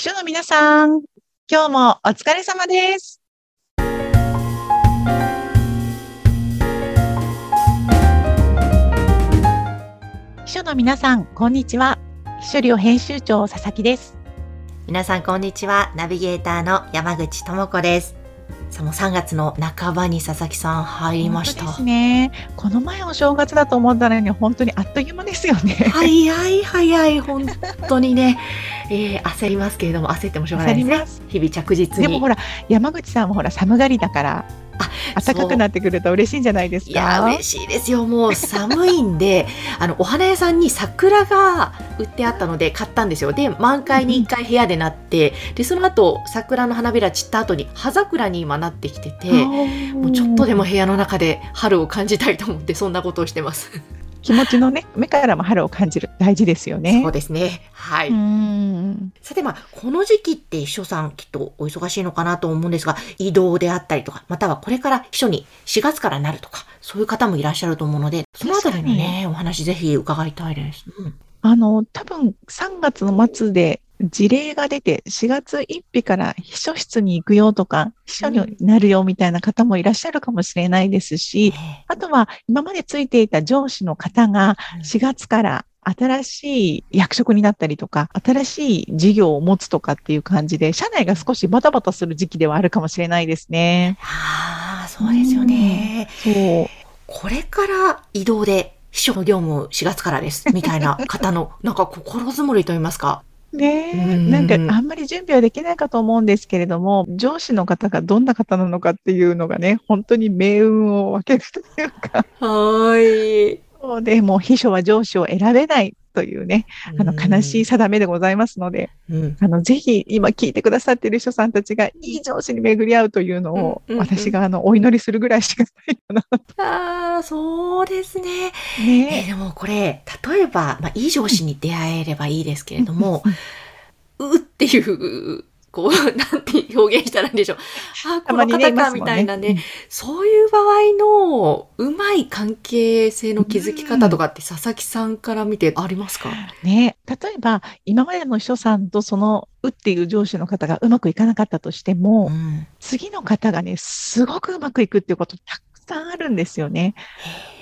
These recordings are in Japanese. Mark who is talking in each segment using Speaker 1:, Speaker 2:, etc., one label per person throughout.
Speaker 1: 秘書の皆さん、今日もお疲れ様です。秘書の皆さん、こんにちは。秘書寮編集長佐々木です。
Speaker 2: 皆さんこんにちは。ナビゲーターの山口智子です。さあもう3月の半ばに佐々木さん入りました。
Speaker 1: ですね。この前お正月だと思ったのに、本当にあっという間ですよね。
Speaker 2: 早い早い、本当にね、えー焦りますけれども、焦ってもしょうがないですね。日々着実に。
Speaker 1: でもほら、山口さんもほら、寒がりだから、暖かくなってくると嬉しいんじゃないです
Speaker 2: いや
Speaker 1: か。
Speaker 2: 嬉しいですよもう寒いんで あのお花屋さんに桜が売ってあったので買ったんですよで満開に一回部屋でなってでその後桜の花びら散った後に葉桜に今なってきててもうちょっとでも部屋の中で春を感じたいと思ってそんなことをしてます。
Speaker 1: 気持ちのね、目からも春を感じる。大事ですよね。
Speaker 2: そうですね。はい。
Speaker 1: うん。
Speaker 2: さてまあ、この時期って秘書さんきっとお忙しいのかなと思うんですが、移動であったりとか、またはこれから秘書に4月からなるとか、そういう方もいらっしゃると思うので、そのあたりのね、お話ぜひ伺いたいです。うん
Speaker 1: あの、多分3月の末で事例が出て、4月1日から秘書室に行くよとか、秘書になるよみたいな方もいらっしゃるかもしれないですし、
Speaker 2: ね
Speaker 1: あとは今までついていた上司の方が
Speaker 2: うん
Speaker 1: 4月から新しい役職になったりとか、新しい事業を持つとかっていう感じで、社内が少しバタバタする時期ではあるかもしれないですね。
Speaker 2: ああ、そうですよね。
Speaker 1: そう。
Speaker 2: これから移動で秘書の業務4月からです、みたいな方の、なんか心づもりと言いますか。
Speaker 1: ねえ、
Speaker 2: うん
Speaker 1: なんかあんまり準備はできないかと思うんですけれども、上司の方がどんな方なのかっていうのがね、本当に命運を分けるというか、
Speaker 2: はい。
Speaker 1: そうでもう秘書は上司を選べないというね、あの悲しい定めでございますので、
Speaker 2: うん。
Speaker 1: あのぜひ今聞いてくださっている秘書さんたちがいい上司に巡り合うというのを、私があのお祈りするぐらいしかないかな。
Speaker 2: ああ、そうですね。え
Speaker 1: ね
Speaker 2: ーでもこれ、例えば、まあ、いい上司に出会えればいいですけれども、うっていう、こう、なんて表現したらいいんでしょう。あー、この方か。みたいなね。そういう場合の、うまい関係性の築き方とかって、佐々木さんから見てありますか？
Speaker 1: ね、例えば、今までの秘書さんとその、うっていう上司の方がうまくいかなかったとしても、
Speaker 2: うん。
Speaker 1: 次の方がね、すごくうまくいくっていうことたくさんあるんですよね。本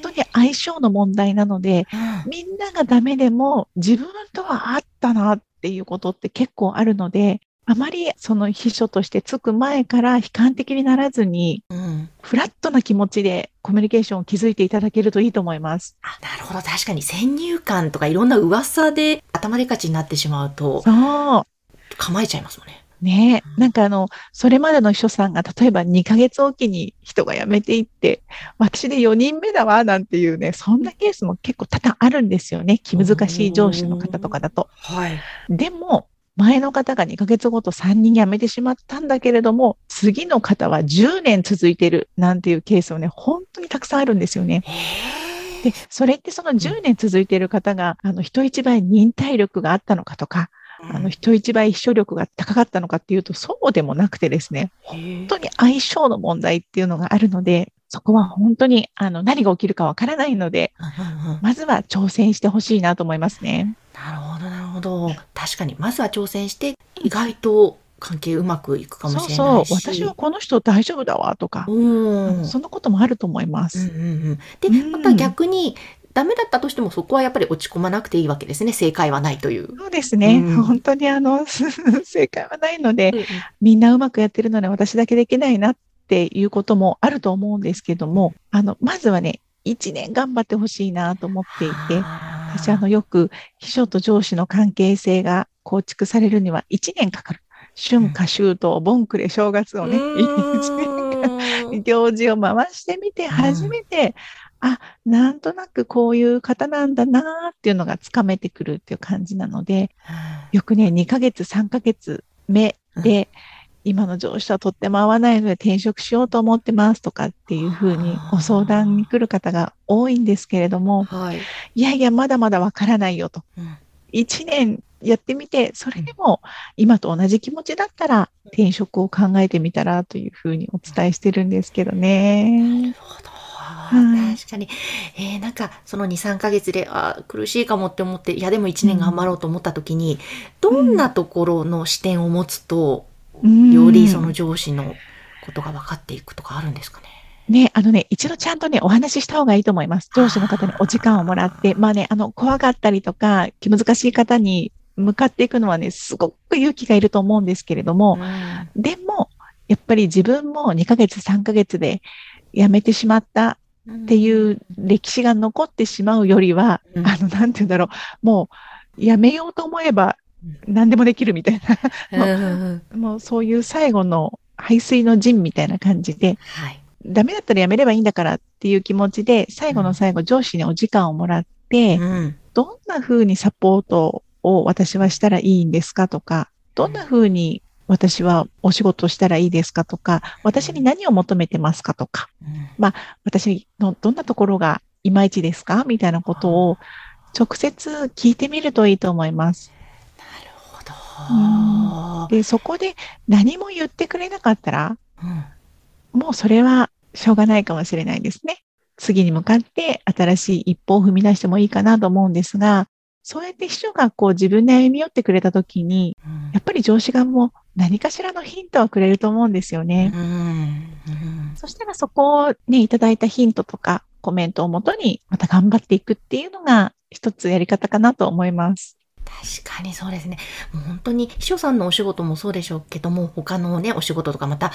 Speaker 1: 当に相性の問題なので、みんながダメでも自分とはあったなっていうことって結構あるので、あまりその秘書としてつく前から悲観的にならずに、
Speaker 2: うん。
Speaker 1: フラットな気持ちでコミュニケーションを築いていただけるといいと思います。
Speaker 2: あ、なるほど。確かに先入観とかいろんな噂で頭でっかちになってしまうと、
Speaker 1: そう。
Speaker 2: 構えちゃいますもんね。
Speaker 1: ね
Speaker 2: うん
Speaker 1: なんかあの、それまでの秘書さんが例えば2ヶ月おきに人が辞めていって、私で4人目だわ、なんていうね、そんなケースも結構多々あるんですよね。気難しい上司の方とかだと。
Speaker 2: はい。
Speaker 1: でも、前の方が2ヶ月ごと3人辞めてしまったんだけれども、次の方は10年続いてるなんていうケースをね、本当にたくさんあるんですよね。
Speaker 2: へ
Speaker 1: で、それってその10年続いている方が、あの、人一倍忍耐力があったのかとか、
Speaker 2: ー
Speaker 1: あの、人一倍秘書力が高かったのかっていうと、そうでもなくてですね、本当に相性の問題っていうのがあるので、そこは本当に、あの、何が起きるかわからないので、
Speaker 2: うんうんうん
Speaker 1: まずは挑戦してほしいなと思いますね。
Speaker 2: なるほど、なるほど。確かに、まずは挑戦して、意外と関係うまくいくかも
Speaker 1: そう
Speaker 2: しれないし。
Speaker 1: そう、私はこの人大丈夫だわとか、
Speaker 2: うん。
Speaker 1: そんなこともあると思います。
Speaker 2: うんうんうんで、
Speaker 1: うん
Speaker 2: また逆に、ダメだったとしてもそこはやっぱり落ち込まなくていいわけですね。正解はないという。
Speaker 1: そうですね。
Speaker 2: うん
Speaker 1: 本当にあの、正解はないので、
Speaker 2: うんうん
Speaker 1: みんなうまくやってるので私だけできないなっていうこともあると思うんですけども、あの、まずはね、一年頑張ってほしいなと思っていて、私あの、よく秘書と上司の関係性が構築されるには一年かかる。春夏秋冬、ボンクレ正月をね、行事を回してみて初めて、あ、なんとなくこういう方なんだなっていうのがつかめてくるっていう感じなので、よくね、2ヶ月、3ヶ月目で、今の上司とはとっても合わないので転職しようと思ってますとかっていうふうにご相談に来る方が多いんですけれども、
Speaker 2: はい。
Speaker 1: いやいや、まだまだわからないよと。
Speaker 2: うん
Speaker 1: 1年やってみて、それでも今と同じ気持ちだったら転職を考えてみたらというふうにお伝えしてるんですけどね。
Speaker 2: なるほど。
Speaker 1: はい
Speaker 2: 確かに。えーなんか、その2、3ヶ月で、あー苦しいかもって思って、いや、でも1年頑張ろうと思った時に、どんなところの視点を持つと、
Speaker 1: うん
Speaker 2: よりその上司のことが分かっていくとかあるんですかね？
Speaker 1: ね、あのね、一度ちゃんとね、お話しした方がいいと思います。上司の方にお時間をもらって、まあね、あの、怖かったりとか、気難しい方に向かっていくのはね、すごく勇気がいると思うんですけれども、でも、やっぱり自分も2ヶ月、3ヶ月で辞めてしまった
Speaker 2: うん
Speaker 1: っていう歴史が残ってしまうよりは、
Speaker 2: うん。
Speaker 1: あの、なんて言うんだろう、もう、辞めようと思えば何でもできるみたい
Speaker 2: うん。う
Speaker 1: もうそういう最後の排水の陣みたいな感じで、
Speaker 2: はい。
Speaker 1: ダメだったら辞めればいいんだからっていう気持ちで、最後の最後、上司にお時間をもらって、
Speaker 2: うん。
Speaker 1: どんな風にサポートを私はしたらいいんですかとか、どんな風に私はお仕事をしたらいいですかとか、私に何を求めてますかとか、
Speaker 2: うん。
Speaker 1: 私のどんなところがいまいちですか？みたいなことを直接聞いてみるといいと思います。
Speaker 2: なるほど。
Speaker 1: で、そこで何も言ってくれなかったら、
Speaker 2: うん。
Speaker 1: もうそれはしょうがないかもしれないですね。次に向かって新しい一歩を踏み出してもいいかなと思うんですが、そうやって秘書がこう自分で歩み寄ってくれたときに、
Speaker 2: うん
Speaker 1: やっぱり上司側も何かしらのヒントはくれると思うんですよね。そしたらそこをね、いただいたヒントとかコメントをもとにまた頑張っていくっていうのが一つやり方かなと思います。
Speaker 2: 確かにそうですね。もう本当に秘書さんのお仕事もそうでしょうけども、他のね、お仕事とかまた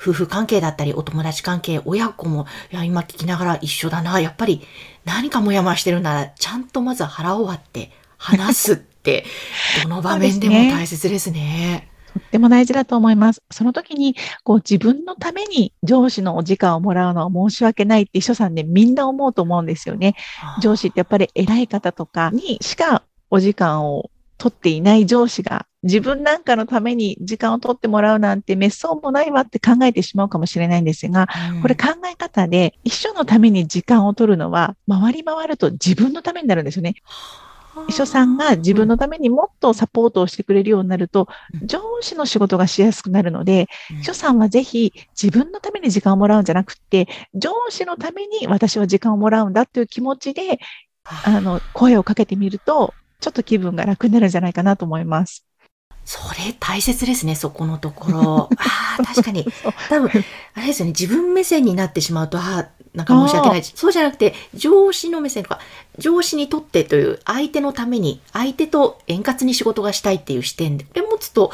Speaker 2: 夫婦関係だったり、お友達関係、親子も、いや、今聞きながら一緒だな。やっぱり何かモヤモヤしてるなら、ちゃんとまず腹を割って話すって、どの場面でも大切ですね。
Speaker 1: とっても大事だと思います。その時に、こう自分のために上司のお時間をもらうのは申し訳ないって秘書さんね、みんな思うと思うんですよね。上司ってやっぱり偉い方とかにしかお時間を取っていない上司が自分なんかのために時間を取ってもらうなんて滅相もないわって考えてしまうかもしれないんですが、
Speaker 2: うん。
Speaker 1: これ考え方で一緒のために時間を取るのは回り回ると自分のためになるんですよね。秘書さんが自分のためにもっとサポートをしてくれるようになると
Speaker 2: うん。
Speaker 1: 上司の仕事がしやすくなるので、
Speaker 2: うん。
Speaker 1: 秘書さんはぜひ自分のために時間をもらうんじゃなくて、上司のために私は時間をもらうんだっていう気持ちで、あの、声をかけてみると、ちょっと気分が楽になるんじゃないかなと思います。
Speaker 2: それ大切ですね、そこのところ。ああ、確かに。多分、あれですよね、自分目線になってしまうと、ああ、なんか申し訳ない。そうじゃなくて、上司の目線とか、上司にとってという、相手のために、相手と円滑に仕事がしたいっていう視点で持つと、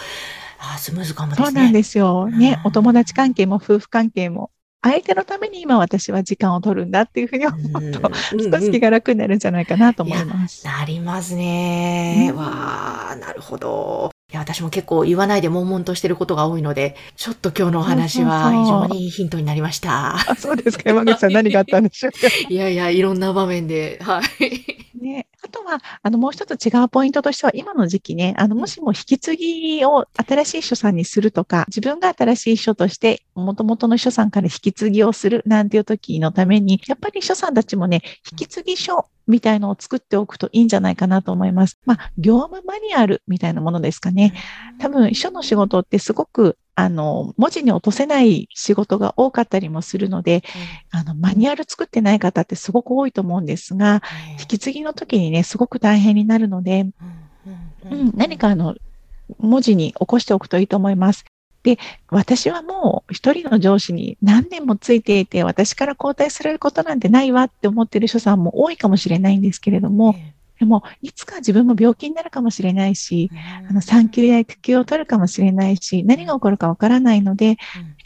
Speaker 2: ああ、スムーズかもですね。
Speaker 1: そうなんですよ。ね、
Speaker 2: うん
Speaker 1: お友達関係も夫婦関係も、相手のために今私は時間を取るんだっていうふうに思うと、
Speaker 2: うん
Speaker 1: 少し気が楽になるんじゃないかなと思います。
Speaker 2: なりますね。
Speaker 1: うん
Speaker 2: わあ、なるほど。いや、私も結構言わないで悶々としてることが多いので、ちょっと今日のお話は非
Speaker 1: そうそうそう
Speaker 2: 常にいいヒントになりました。
Speaker 1: あそうですか、山口さん何があったんでしょうか。
Speaker 2: いやいや、いろんな場面で、はい。
Speaker 1: ね、あとは、あの、もう一つ違うポイントとしては、今の時期ね、あの、もしも引き継ぎを新しい秘書さんにするとか、自分が新しい秘書として、元々の秘書さんから引き継ぎをするなんていう時のために、やっぱり秘書さんたちもね、引き継ぎ書みたいのを作っておくといいんじゃないかなと思います。まあ、業務マニュアルみたいなものですかね。多分、秘書の仕事ってすごく、あの、文字に落とせない仕事が多かったりもするので、あの、マニュアル作ってない方ってすごく多いと思うんですが、引き継ぎの時にね、すごく大変になるので、うん、何かあの、文字に起こしておくといいと思います。で、私はもう一人の上司に何年もついていて、私から交代されることなんてないわって思ってる所さんも多いかもしれないんですけれども、でも、いつか自分も病気になるかもしれないし、あの、産休や育休を取るかもしれないし、何が起こるかわからないので、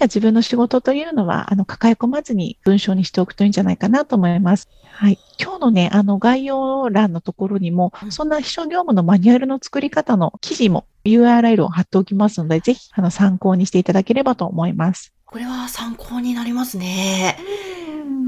Speaker 1: 自分の仕事というのは、あの、抱え込まずに文章にしておくといいんじゃないかなと思います。はい。今日のね、あの、概要欄のところにも
Speaker 2: う、ん。
Speaker 1: そんな秘書業務のマニュアルの作り方の記事も URL を貼っておきますので、ぜひ、あの、参考にしていただければと思います。
Speaker 2: これは参考になりますね。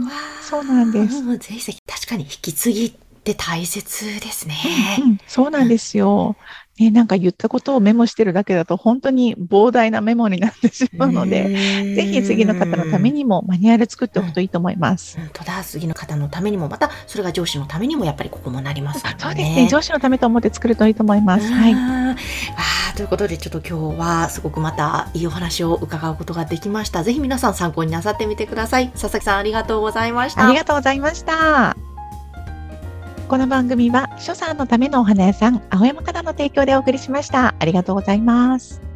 Speaker 2: わあ
Speaker 1: そうなんです。
Speaker 2: ん。ぜひぜひ、確かに引き継ぎって大切ですね。
Speaker 1: うんそうなんですよ。ね、なんか言ったことをメモしてるだけだと本当に膨大なメモになってしまうので、ぜひ次の方のためにもマニュアル作っておくといいと思います。
Speaker 2: 本当だ、次の方のためにも、またそれが上司のためにもやっぱりここもなりますね。
Speaker 1: そうですね。上司のためと思って作るといいと思います。はい。あ
Speaker 2: ということで、ちょっと今日はすごくまたいいお話を伺うことができました。ぜひ皆さん参考になさってみてください。佐々木さんありがとうございました。
Speaker 1: ありがとうございました。この番組は、所さんのためのお花屋さん、青山からの提供でお送りしました。ありがとうございます。